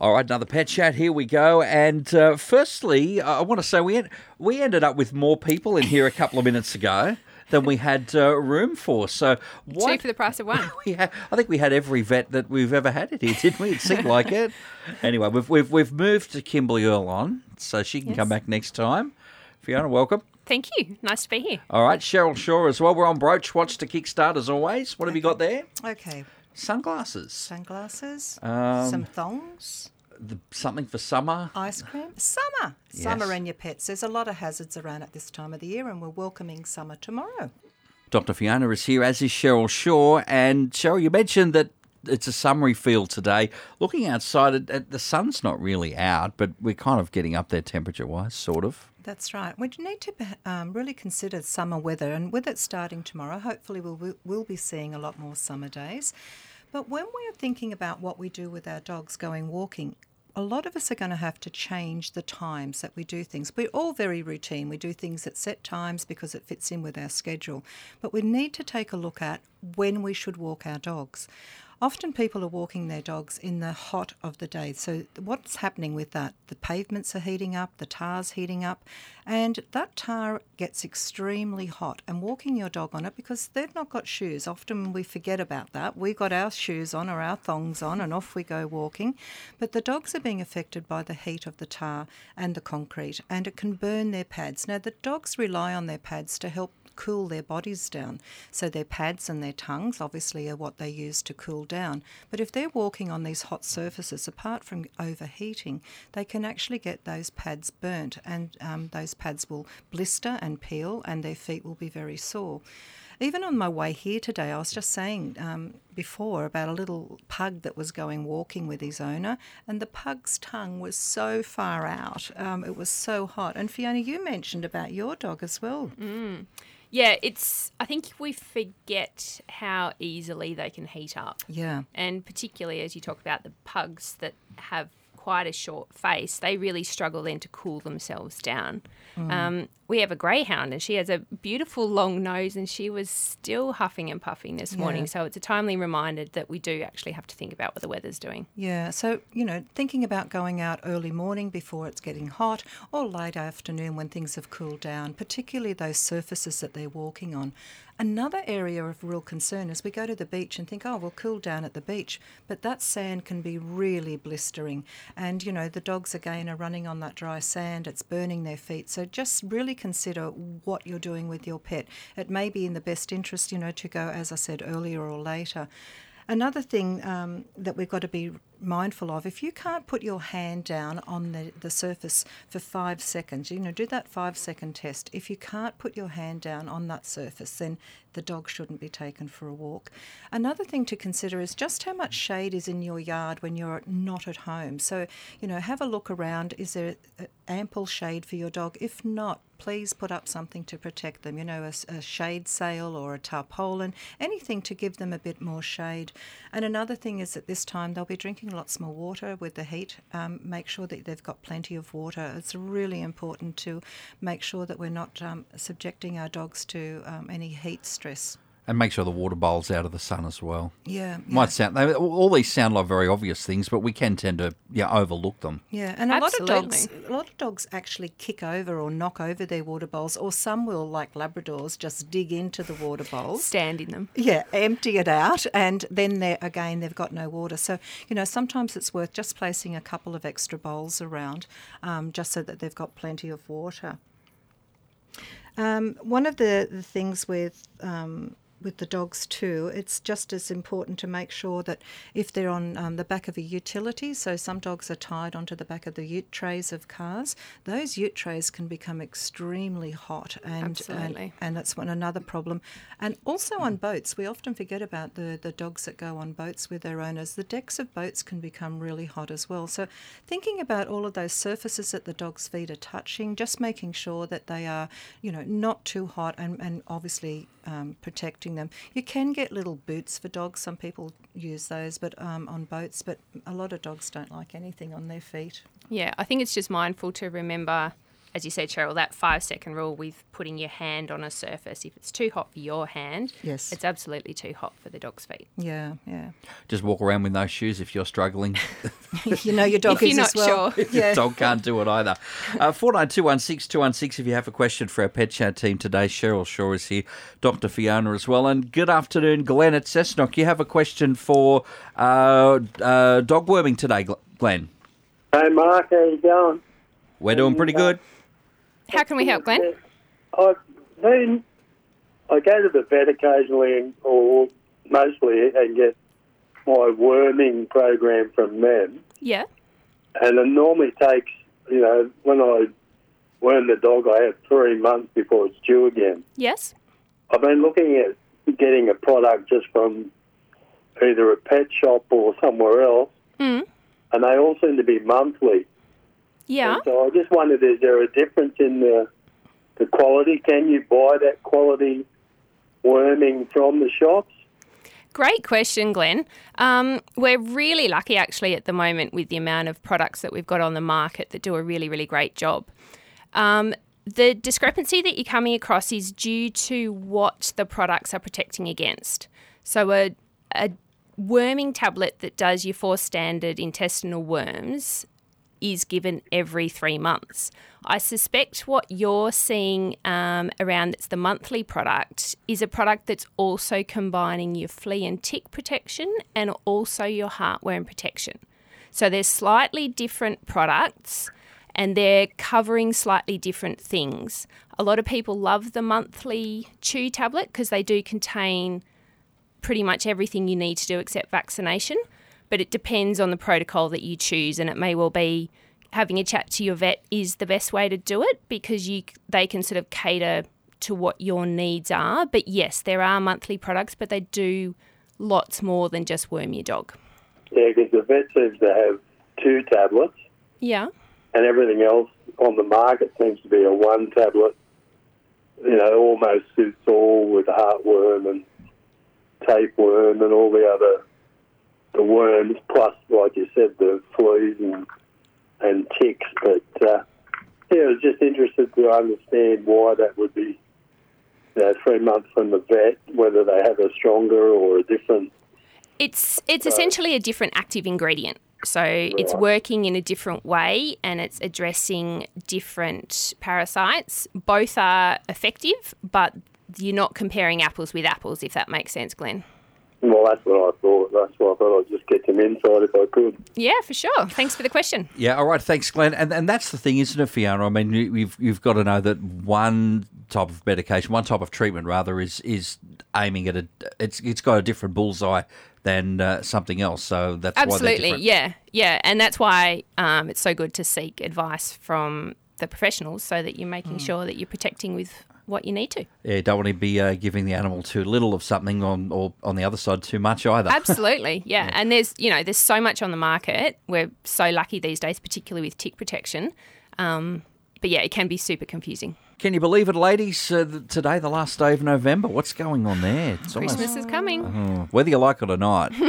All right, another pet chat. Here we go. And uh, firstly, I want to say we en- we ended up with more people in here a couple of minutes ago than we had uh, room for. So what, Two what? for the price of one. we had, I think we had every vet that we've ever had it here, didn't we? It seemed like it. Anyway, we've we've we've moved to Kimberly Earl on, so she can come back next time. Fiona, welcome. Thank you. Nice to be here. All right, Cheryl Shaw as well. We're on Broach Watch to kickstart as always. What have you got there? Okay, Sunglasses. sunglasses, Um, some thongs, The, something for summer. ice cream. Summer. Summer and your pets. There's a lot of hazards around at this time of the year, and we're welcoming summer tomorrow. Dr. Fiona is here, as is Cheryl Shaw. And Cheryl, you mentioned that it's a summery feel today. Looking outside, it, it, the sun's not really out, but we're kind of getting up there temperature wise, sort of. That's right. We need to um, really consider summer weather, and with it starting tomorrow, hopefully we'll, we'll- be seeing a lot more summer days. But when we're thinking about what we do with our dogs going walking, a lot of us are going to have to change the times that we do things. We're all very routine. We do things at set times because it fits in with our schedule. But we need to take a look at when we should walk our dogs. Often people are walking their dogs in the hot of the day. So, what's happening with that? The pavements are heating up, the tar's heating up, and that tar gets extremely hot. And walking your dog on it because they've not got shoes. Often we forget about that. We've got our shoes on or our thongs on, and off we go walking. But the dogs are being affected by the heat of the tar and the concrete, and it can burn their pads. Now, the dogs rely on their pads to help cool their bodies down. So their pads and their tongues obviously are what they use to cool down. But if they're walking on these hot surfaces, apart from overheating, they can actually get those pads burnt and um, those pads will blister and peel and their feet will be very sore. Even on my way here today, I was just saying um, before about a little pug that was going walking with his owner, and the pug's tongue was so far out. Um, it was so hot. And Fiona, you mentioned about your dog as well. Yeah, it's. I think we forget how easily they can heat up, Yeah. and particularly as you talk about the pugs that have quite a short face, they really struggle then to cool themselves down. Um, we have a greyhound, and she has a beautiful long nose, and she was still huffing and puffing this morning. Yeah. So it's a timely reminder that we do actually have to think about what the weather's doing. Yeah, so, you know, thinking about going out early morning before it's getting hot or late afternoon when things have cooled down, particularly those surfaces that they're walking on. Another area of real concern is we go to the beach and think, oh, we'll cool down at the beach, but that sand can be really blistering. And, you know, the dogs again are running on that dry sand, it's burning their feet. So just really consider what you're doing with your pet. It may be in the best interest, you know, to go, as I said earlier or later. Another thing um, that we've got to be mindful of if you can't put your hand down on the, the surface for five seconds, you know, do that five second test. If you can't put your hand down on that surface, then the dog shouldn't be taken for a walk. Another thing to consider is just how much shade is in your yard when you're not at home. So, you know, have a look around. Is there uh, ample shade for your dog? If not, please put up something to protect them, you know, a shade sail or a tarpaulin, anything to give them a bit more shade. And another thing is at this time they'll be drinking lots more water with the heat. Um, make sure that they've got plenty of water. It's really important to make sure that we're not um, subjecting our dogs to um, any heat stress. And make sure the water bowl's out of the sun as well. Yeah, yeah. Might sound they, all these sound like very obvious things, but we can tend to yeah overlook them. Yeah, and a lot of dogs, a lot of dogs actually kick over or knock over their water bowls, or some will, like Labradors, just dig into the water bowls. Stand in them. Yeah, empty it out, and then they again they've got no water. So you know sometimes it's worth just placing a couple of extra bowls around, um, just so that they've got plenty of water. Um, one of the, the things with um, with the dogs too, it's just as important to make sure that if they're on um, the back of a utility, so some dogs are tied onto the back of the ute trays of cars, those ute trays can become extremely hot, and and, and that's one another problem. And also on boats, we often forget about the, the dogs that go on boats with their owners. The decks of boats can become really hot as well. So thinking about all of those surfaces that the dog's feet are touching, just making sure that they are, you know, not too hot and, and obviously um, protecting them. You can get little boots for dogs. Some people use those, but um, on boats. But a lot of dogs don't like anything on their feet. Yeah, I think it's just mindful to remember as you said, Cheryl, that five second rule with putting your hand on a surface. If it's too hot for your hand, Yes. it's absolutely too hot for the dog's feet. Yeah, yeah. Just walk around with no shoes if you're struggling. you know your dog If is you're as well. sure. Your dog can't do it either. Uh, 49216 216 if you have a question for our Pet Chat team today. Cheryl Shaw is here, Dr. Fiona as well. And good afternoon, Glenn at Cessnock. You have a question for uh, uh, dog worming today, Glenn. Hey Mark, how you going? We're doing pretty good. How can we help, Glenn? I've been, I go to the vet occasionally, or mostly, and get my worming program from them. Yeah. And it normally takes, you know, when I worm the dog, I have three months before it's due again. Yes. I've been looking at getting a product just from either a pet shop or somewhere else, Mm. and they all seem to be monthly. Yeah. And so I just wondered, is there a difference in the the quality? Can you buy that quality worming from the shops? Great question, Glenn. Um, we're really lucky actually at the moment with the amount of products that we've got on the market that do a really, really great job. Um, the discrepancy that you're coming across is due to what the products are protecting against. So, a, a worming tablet that does your four standard intestinal worms is given every three months. I suspect what you're seeing um, around that's the monthly product is a product that's also combining your flea and tick protection and also your heartworm protection. So there's slightly different products and they're covering slightly different things. A lot of people love the monthly chew tablet because they do contain pretty much everything you need to do except vaccination. But it depends on the protocol that you choose, and it may well be having a chat to your vet is the best way to do it because you they can sort of cater to what your needs are. But yes, there are monthly products, but they do lots more than just worm your dog. Yeah, because the vet seems to have two tablets, Yeah. and everything else on the market seems to be a one tablet. You know, almost suits all with heartworm and tapeworm and all the other the worms, plus, like you said, the fleas and and ticks. But uh, yeah, I was just interested to understand why that would be. You know, three months from the vet, whether they have a stronger or a different. It's it's essentially a different active ingredient. So it's working in a different way and it's addressing different parasites. Both are effective, but you're not comparing apples with apples, if that makes sense, Glenn. Well, that's what I thought. That's what I thought I'd just get some insight if I could. Yeah, for sure. Thanks for the question. Yeah, all right. Thanks, Glenn. And and that's the thing, isn't it, Fiona? I mean, you- you've you've got to know that one type of medication, one type of treatment, rather, is is aiming at a it's it's got a different bullseye than uh, something else. So that's Absolutely. different. Yeah, yeah. And that's why um, it's so good to seek advice from the professionals so that you're making sure that you're protecting with what you need to. Yeah, don't want to be uh, giving the animal too little of something on or on the other side too much either. Absolutely, yeah. And there's you know there's so much on the market. We're so lucky these days, particularly with tick protection. Um, but yeah, it can be super confusing. Can you believe it, ladies? Uh, today, the last day of November. What's going on there? It's almost- Christmas is coming. Oh, whether you like it or not.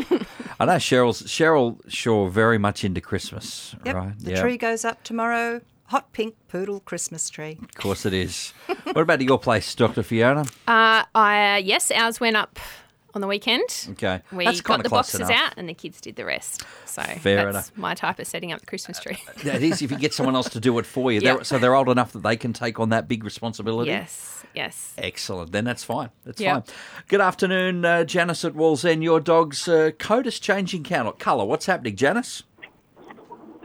I know Cheryl's Cheryl Shaw very much into Christmas, Yep. right? The tree goes up tomorrow. Hot pink poodle Christmas tree. Of course it is. what about your place, Dr. Fiona? Uh, I yes, ours went up on the weekend. Okay. We That's got the close boxes enough. out, and the kids did the rest. So Fair that's enough. my type of setting up the Christmas tree. It is if you get someone else to do it for you. Yeah. They're, so they're old enough that they can take on that big responsibility. yes, yes. Excellent. Then that's fine. That's Yeah. fine. Good afternoon, uh, Janice at Wallsend. Your dog's uh, coat is changing colour. What's happening, Janice?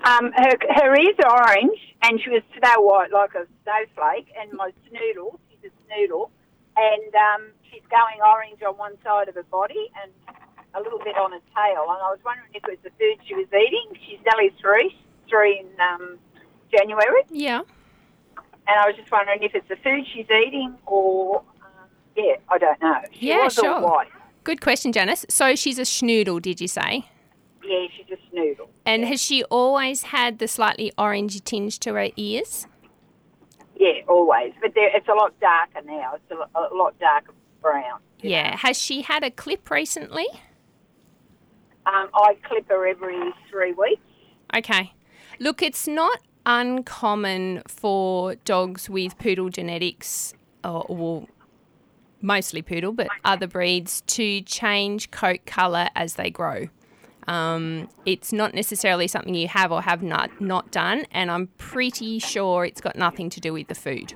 Um, her her ears are orange, and she was snow white like a snowflake. And my snoodle, she's a snoodle, and um, she's going orange on one side of her body and a little bit on her tail. And I was wondering if it was the food she was eating. She's nearly three, three in um, January, Yeah. and I was just wondering if it's the food she's eating or um, yeah, I don't know. She Yeah, sure. white. Good question, Janice. So she's a schnoodle, did you say? Yeah, she's a snoodle. And has she always had the slightly orangey tinge to her ears? Yeah, always. But it's a lot darker now. It's a, a lot darker brown. Yeah. Has she had a clip recently? Um, I clip her every three weeks. Okay. Look, it's not uncommon for dogs with poodle genetics, or, or mostly poodle, but other breeds, to change coat colour as they grow. Um, it's not necessarily something you have or have not, not done, and I'm pretty sure it's got nothing to do with the food.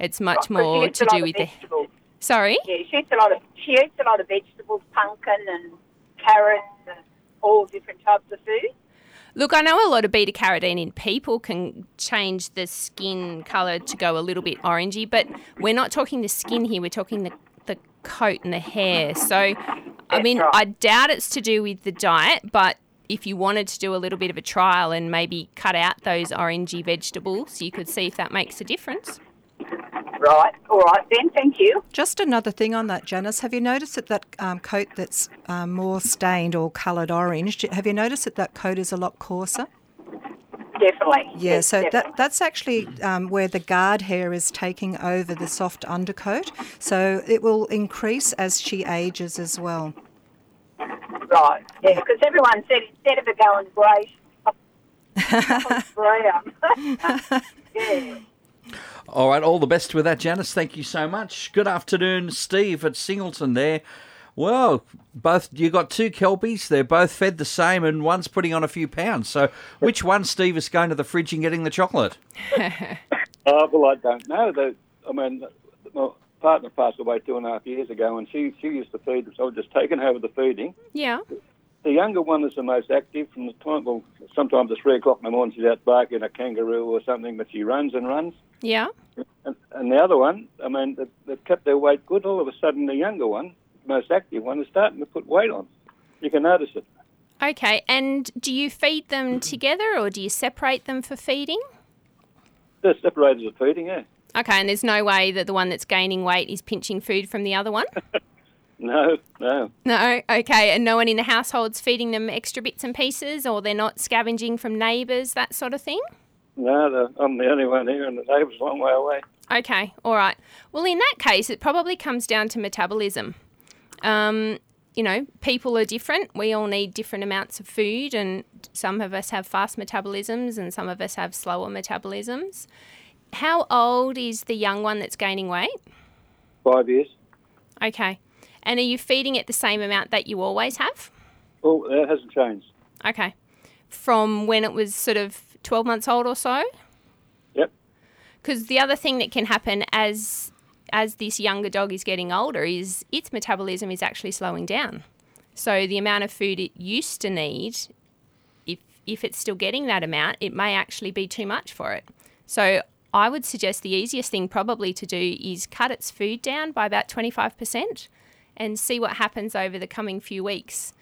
It's much Right, 'cause more to do with the. vegetables. Sorry? Yeah, she eats a lot of she eats a lot of vegetables, pumpkin and carrots and all different types of food. Look, I know a lot of beta carotene in people can change the skin colour to go a little bit orangey, but we're not talking the skin here, we're talking the, the coat and the hair. So, I mean, right. I doubt it's to do with the diet, but if you wanted to do a little bit of a trial and maybe cut out those orangey vegetables, you could see if that makes a difference. Right. All right then. Thank you. Just another thing on that, Janice. Have you noticed that that um, coat that's um, more stained or coloured orange? Have you noticed that that coat is a lot coarser? Definitely. Yeah, Yes, so definitely. that that's actually um, where the guard hair is taking over the soft undercoat. So it will increase as she ages as well. right. Yeah, because everyone said instead of it going grey, brown. yeah. All right, all the best with that, Janice. Thank you so much. Good afternoon, Steve at Singleton there. Well, both you got two kelpies. They're both fed the same, and one's putting on a few pounds. So, which one, Steve, is going to the fridge and getting the chocolate? Uh, well, I don't know. The, I mean, my partner passed away two and a half years ago, and she, she used to feed, so I've just taken over the feeding. Yeah. The younger one is the most active from the time, well, sometimes at three o'clock in the morning she's out barking a kangaroo or something, but she runs and runs. Yeah. And, and the other one, I mean, they've, they've kept their weight good. All of a sudden, the younger one, the most active one, is starting to put weight on. You can notice it. Okay, and do you feed them together or do you separate them for feeding? They're separated at feeding, yeah. Okay, and there's no way that the one that's gaining weight is pinching food from the other one? No, no. No, okay, and no one in the household's feeding them extra bits and pieces or they're not scavenging from neighbours, that sort of thing? No, I'm the only one here, and the neighbour's a long way away. Okay, all right. Well, in that case, it probably comes down to metabolism. Um, you know, people are different. We all need different amounts of food, and some of us have fast metabolisms and some of us have slower metabolisms. How old is the young one that's gaining weight? Five years. Okay. And are you feeding it the same amount that you always have? Oh, that hasn't changed. Okay. From when it was sort of 12 months old or so? Yep. Because the other thing that can happen as as this younger dog is getting older is its metabolism is actually slowing down. So the amount of food it used to need, if if it's still getting that amount, it may actually be too much for it. So I would suggest the easiest thing probably to do is cut its food down by about 25% and see what happens over the coming few weeks.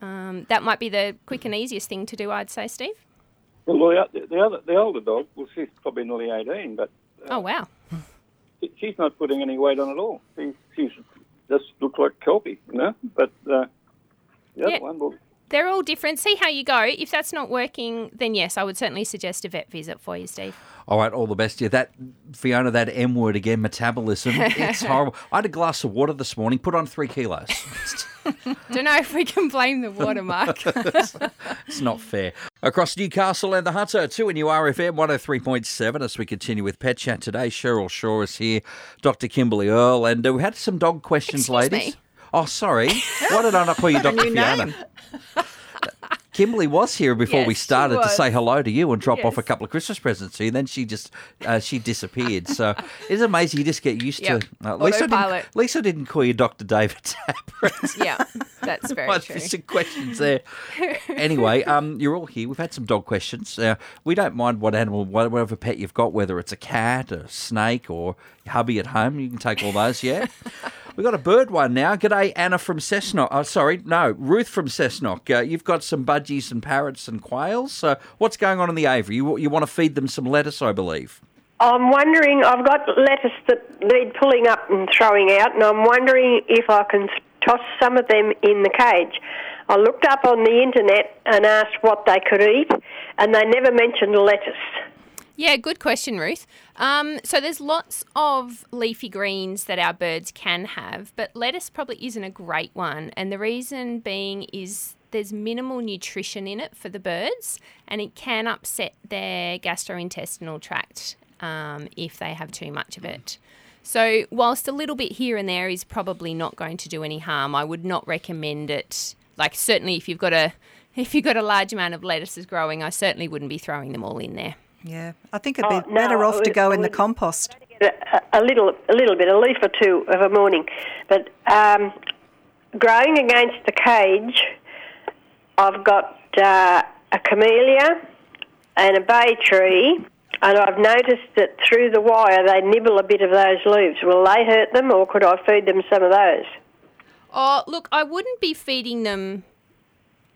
Um, that might be the quick and easiest thing to do, I'd say, Steve. Well, the, the other, the older dog, well, she's probably nearly 18, but Oh, wow. She- she's not putting any weight on at all. She, she's just looks like Kelpie, you know. But uh, the other Yeah. one, well, They're all different. See how you go. If that's not working, then yes, I would certainly suggest a vet visit for you, Steve. All right, all the best. Yeah, that Fiona, that M word again, metabolism. It's horrible. I had a glass of water this morning, put on three kilos. Don't know if we can blame the watermark. It's not fair. Across Newcastle and the Hunter, too, in URFM 103.7 as we continue with Pet Chat today. Cheryl Shaw is here, Dr. Kimberly Earle, and uh, we had some dog questions, Excuse ladies. me. Oh, sorry. Why did I not call you Dr. Fiona? name. Kimberly was here before we Yes, she started to say hello to you and drop off a couple of Christmas presents to you. Then she just uh, she disappeared. So it's amazing. You just get used Yep. to. Uh, Lisa didn't, Lisa didn't call you Dr. David Tapper. yeah, that's very Much true. some questions there. anyway, um, you're all here. We've had some dog questions. Uh, we don't mind what animal, whatever pet you've got, whether it's a cat, a snake, or hubby at home. You can take all those. Yeah. We've got a bird one now. G'day, Anna from Cessnock. Oh, sorry, no, Ruth from Cessnock. Uh, you've got some budgies and parrots and quails. So what's going on in the aviary? You, you want to feed them some lettuce, I believe. I'm wondering, I've got lettuce that need pulling up and throwing out, and I'm wondering if I can toss some of them in the cage. I looked up on the internet and asked what they could eat, and they never mentioned lettuce. Yeah, good question, Ruth. Um, so there's lots of leafy greens that our birds can have, but lettuce probably isn't a great one. And the reason being is there's minimal nutrition in it for the birds, and it can upset their gastrointestinal tract um, if they have too much of it. So, whilst a little bit here and there is probably not going to do any harm, I would not recommend it. Like, certainly, if you've got a if you've got a large amount of lettuces growing, I certainly wouldn't be throwing them all in there. Yeah, I think it'd be Oh, better I off to go I in the compost. a, a little, a little bit, a leaf or two of a morning. But um, growing against the cage, I've got uh, a camellia and a bay tree, and I've noticed that through the wire they nibble a bit of those leaves. Will they hurt them, or could I feed them some of those? Oh, look, I wouldn't be feeding them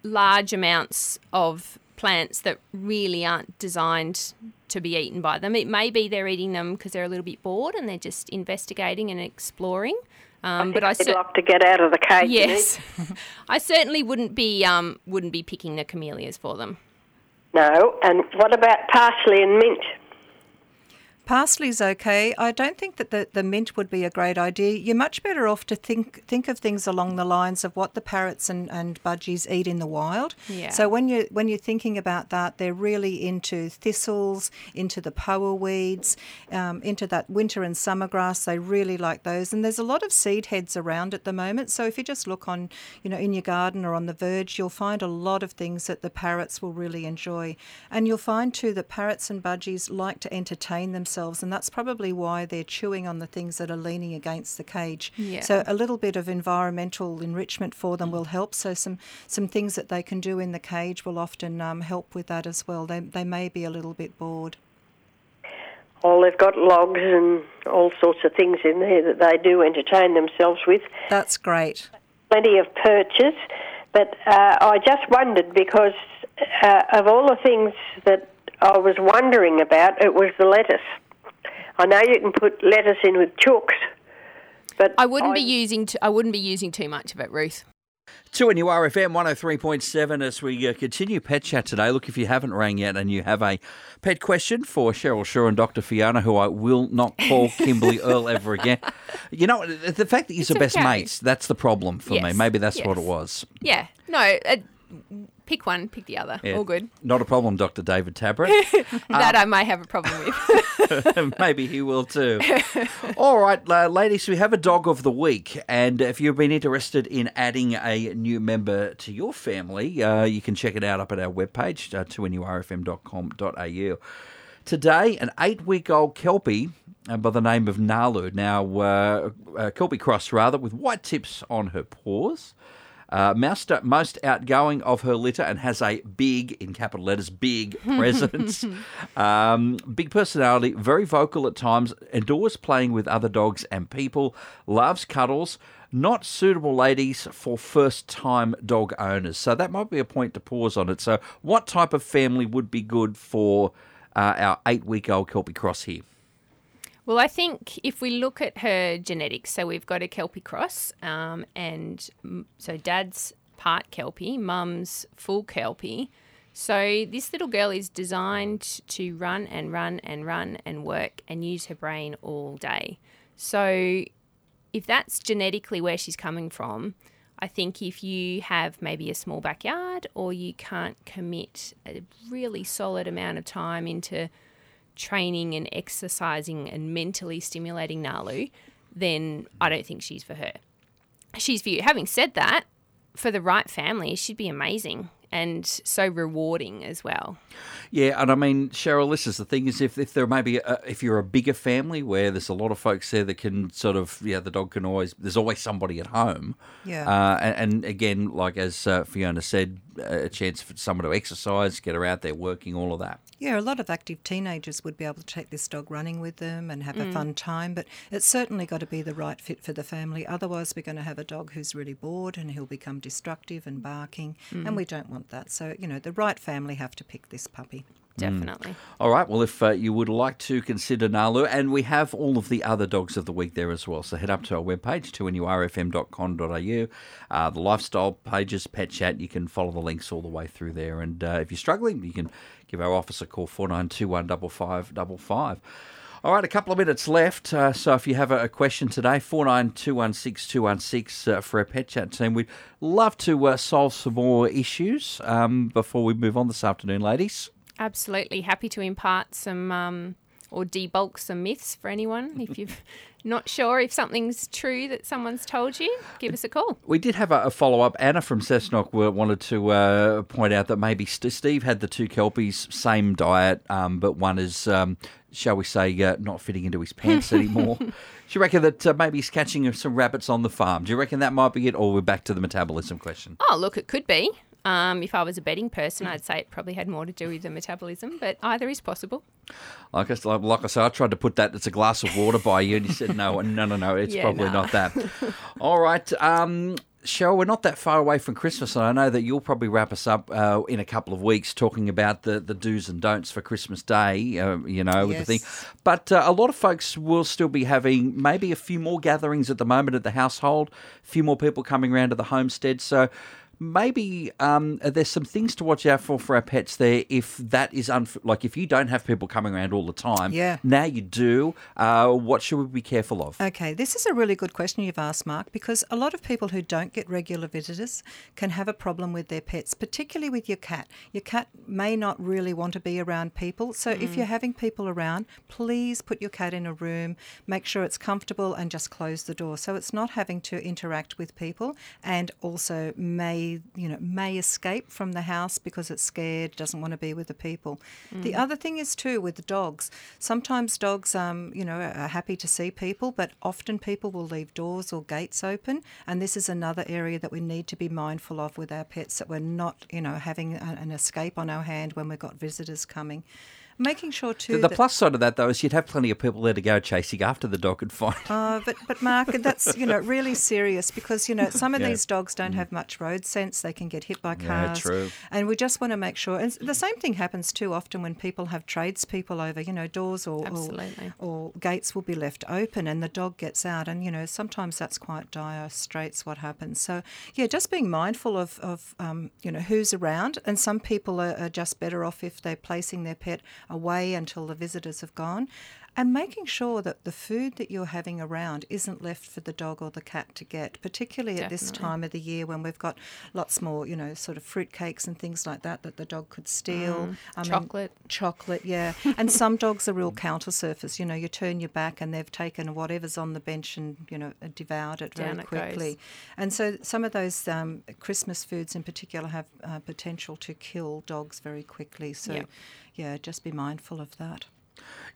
large amounts of plants that really aren't designed to be eaten by them. It may be they're eating them because they're a little bit bored and they're just investigating and exploring. Um, but I They'd cer- like to get out of the cage. yes, I certainly wouldn't be um, wouldn't be picking the camellias for them. No. And what about parsley and mint? Parsley's okay. I don't think that the, the mint would be a great idea. You're much better off to think think of things along the lines of what the parrots and, and budgies eat in the wild. Yeah. So when you when you're thinking about that, they're really into thistles, into the poa weeds, um, into that winter and summer grass. They really like those. And there's a lot of seed heads around at the moment. So if you just look on, you know, in your garden or on the verge, you'll find a lot of things that the parrots will really enjoy. And you'll find too that parrots and budgies like to entertain themselves, and that's probably why they're chewing on the things that are leaning against the cage. Yeah. So a little bit of environmental enrichment for them will help. So some some things that they can do in the cage will often um, help with that as well. They they may be a little bit bored. Well, they've got logs and all sorts of things in there that they do entertain themselves with. That's great. plenty of perches, but uh, I just wondered because uh, of all the things that I was wondering about, it was the lettuce. I know you can put lettuce in with chooks, but I wouldn't be using t- I wouldn't be using too much of it, Ruth. 2NURFM 103.7 as we uh, continue Pet Chat today. Look, if you haven't rang yet and you have a pet question for Cheryl Shaw and Dr. Fiona, who I will not call Kimberly Earl ever again. You know, the fact that you're the best okay. mates, that's the problem for me. Maybe that's what it was. Yeah, no, uh, pick one, pick the other. Yeah. All good. Not a problem, Dr. David Tabrett. that I may have a problem with. Maybe he will too. All right, uh, ladies, we have a dog of the week, and if you've been interested in adding a new member to your family, uh, you can check it out up at our webpage, uh, 2nurfm.com.au. Today, an eight-week-old Kelpie uh, by the name of Nalu. Now, uh, uh, Kelpie cross rather, with white tips on her paws. Uh, most, most outgoing of her litter and has a big, in capital letters, big presence. um, big personality, very vocal at times, adores playing with other dogs and people, loves cuddles. Not suitable, ladies, for first time dog owners. So that might be a point to pause on it. So, what type of family would be good for uh, our eight week old Kelpie Cross here? Well, I think if we look at her genetics, so we've got a Kelpie cross, um, and so dad's part Kelpie, mum's full Kelpie. So this little girl is designed to run and run and run and work and use her brain all day. So if that's genetically where she's coming from, I think if you have maybe a small backyard or you can't commit a really solid amount of time into training and exercising and mentally stimulating Nalu, then I don't think she's for her. She's for you. Having said that, for the right family, she'd be amazing and so rewarding as well. Yeah, and I mean, Cheryl, this is the thing: is if, if there may be a, if you're a bigger family where there's a lot of folks there that can sort of yeah, the dog can always there's always somebody at home. Yeah. Uh, and, and again, like as uh, Fiona said, a chance for someone to exercise, get her out there working, all of that. Yeah, a lot of active teenagers would be able to take this dog running with them and have a mm. fun time, but it's certainly got to be the right fit for the family. Otherwise, we're going to have a dog who's really bored and he'll become destructive and barking, and mm. we don't want that. So, you know, the right family have to pick this puppy. Definitely. All right. Well, if uh, you would like to consider Nalu, and we have all of the other dogs of the week there as well. So head up to our webpage, 2nurfm.com.au. Uh, the lifestyle pages, Pet Chat, you can follow the links all the way through there. And uh, if you're struggling, you can give our office a call, 4921 5555. All right, a couple of minutes left. Uh, so if you have a, a question today, 49216216 uh, for our pet chat team. We'd love to uh, solve some more issues um, before we move on this afternoon, ladies. Absolutely happy to impart some um, or debunk some myths for anyone. If you're not sure if something's true that someone's told you, give us a call. We did have a, a follow up. Anna from Cessnock wanted to uh, point out that maybe St- Steve had the two kelpies, same diet, um, but one is, um, shall we say, uh, not fitting into his pants anymore. Do you reckon that uh, maybe he's catching some rabbits on the farm? Do you reckon that might be it, or we're back to the metabolism question? Oh, look, it could be. Um, if I was a betting person, I'd say it probably had more to do with the metabolism, but either is possible. Like I, like, like I said, I tried to put that. It's a glass of water by you, and you said no, no, no, no. It's Yeah, probably nah. not that. All right, um, Cheryl, we're not that far away from Christmas, and I know that you'll probably wrap us up uh, in a couple of weeks talking about the, the do's and don'ts for Christmas Day. Uh, you know, with the thing. But uh, a lot of folks will still be having maybe a few more gatherings at the moment at the household, a few more people coming around to the homestead. So. Maybe um, there's some things to watch out for for our pets there. If that is unf- like if you don't have people coming around all the time, Yeah. Now you do. Uh, what should we be careful of? Okay, this is a really good question you've asked, Mark, because a lot of people who don't get regular visitors can have a problem with their pets, particularly with your cat. Your cat may not really want to be around people, so if you're having people around, please put your cat in a room, make sure it's comfortable, and just close the door so it's not having to interact with people, and also may you know may escape from the house because it's scared, doesn't want to be with the people. The other thing is too with dogs. Sometimes dogs, um, you know, are happy to see people, but often people will leave doors or gates open, and this is another area that we need to be mindful of with our pets that we're not, you know, having an escape on our hand when we've got visitors coming. Making sure too The, the that plus side of that, though, is you'd have plenty of people there to go chasing after the dog and find. Uh, but but Mark, that's you know really serious because you know some of Yeah. these dogs don't have much road sense. They can get hit by cars. Yeah, cars. true. And we just want to make sure. And the same thing happens too often when people have tradespeople over. You know, doors or, or or gates will be left open, and the dog gets out. And you know sometimes that's quite dire straits what happens. So yeah, just being mindful of of um, you know who's around. And some people are, are just better off if they're placing their pet away until the visitors have gone and making sure that the food that you're having around isn't left for the dog or the cat to get, particularly at this time of the year when we've got lots more, you know, sort of fruit cakes and things like that that the dog could steal. I mean, chocolate. chocolate, yeah. and some dogs are real counter surfers. You know, you turn your back and they've taken whatever's on the bench and you know devoured it very it quickly. goes. And so some of those um, Christmas foods in particular have uh, potential to kill dogs very quickly. So, Yep. yeah, just be mindful of that.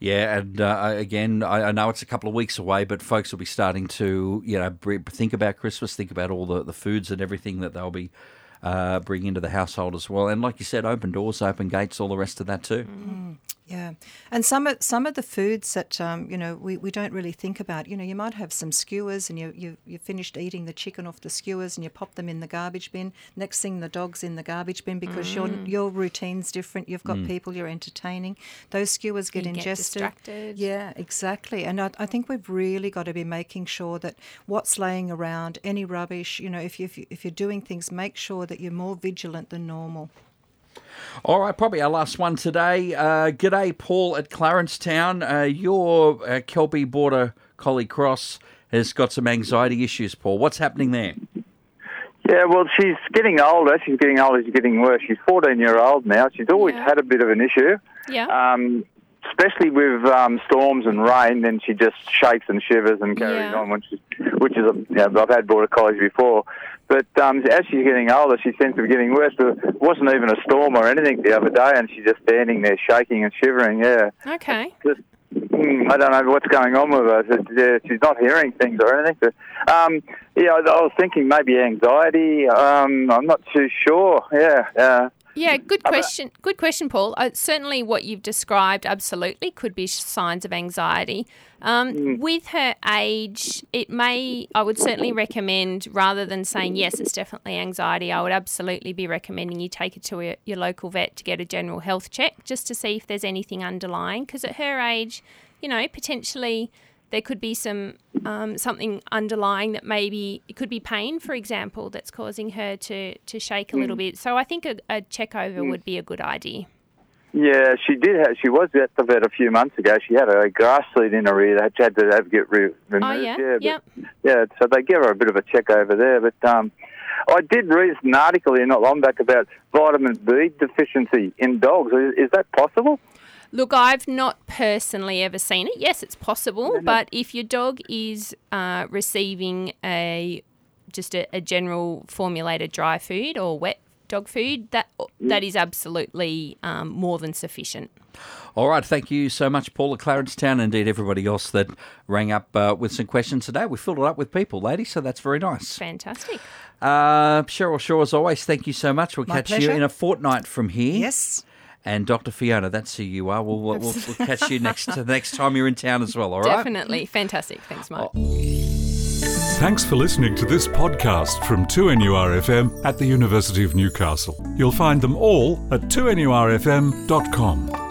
Yeah, and uh, again, I, I know it's a couple of weeks away, but folks will be starting to, you know, think about Christmas, think about all the, the foods and everything that they'll be uh, bringing into the household as well. And like you said, open doors, open gates, all the rest of that too. Yeah, and some of some of the foods that um, you know we, we don't really think about. You know, you might have some skewers, and you you you finished eating the chicken off the skewers, and you pop them in the garbage bin. Next thing, the dog's in the garbage bin because your your routine's different. You've got people you're entertaining. Those skewers get You get ingested. distracted. Yeah, exactly. And I, I think we've really got to be making sure that what's laying around, any rubbish, you know, if you if, you, if you're doing things, make sure that you're more vigilant than normal. All right, probably our last one today. Uh, g'day, Paul at Clarencetown. Uh, your uh, Kelpie Border Collie Cross has got some anxiety issues, Paul. What's happening there? Yeah, well, she's getting older. She's getting older. She's getting worse. She's 14 year old now. She's always Yeah. had a bit of an issue, Yeah. um, especially with um, storms and rain. Then she just shakes and shivers and carries Yeah. on, which is, which is a, you know, I've had border collies before. But um, as she's getting older, she seems to be getting worse. It wasn't even a storm or anything the other day, and she's just standing there shaking and shivering. Yeah, okay. just mm, I don't know what's going on with her. She's not hearing things or anything. But, um, yeah, I, I was thinking maybe anxiety. Um, I'm not too sure. Yeah, uh, Yeah, good question. Good question, Paul. Uh, certainly, what you've described absolutely could be signs of anxiety. Um, With her age, it may. I would certainly recommend, rather than saying yes, it's definitely anxiety. I would absolutely be recommending you take it to a, your local vet to get a general health check, just to see if there's anything underlying. Because at her age, you know, potentially there could be some um, something underlying that maybe it could be pain, for example, that's causing her to, to shake a little bit. So I think a, a check over would be a good idea. Yeah, she did. Have, she was at the vet a few months ago. She had a grass seed in her ear. They had to have get re- removed. Oh, yeah? but- Yep. yeah. So they give her a bit of a check over there. But um, I did read an article here not long back about vitamin B deficiency in dogs. Is, is that possible? Look, I've not personally ever seen it. Yes, it's possible, but if your dog is uh, receiving a just a, a general formulated dry food or wet dog food, that that is absolutely um, more than sufficient. All right, thank you so much, Paula Clarencetown, and indeed everybody else that rang up uh, with some questions today. We filled it up with people, ladies, so that's very nice. Fantastic. Uh, Cheryl Shaw, as always, thank you so much. We'll My catch you in a fortnight from here. Yes. And Dr. Fiona, that's who you are. We'll, we'll, we'll, we'll catch you next next time you're in town as well, all right? Definitely. Fantastic. Thanks, Mike. Oh. Thanks for listening to this podcast from 2NURFM at the University of Newcastle. You'll find them all at 2NURFM.com.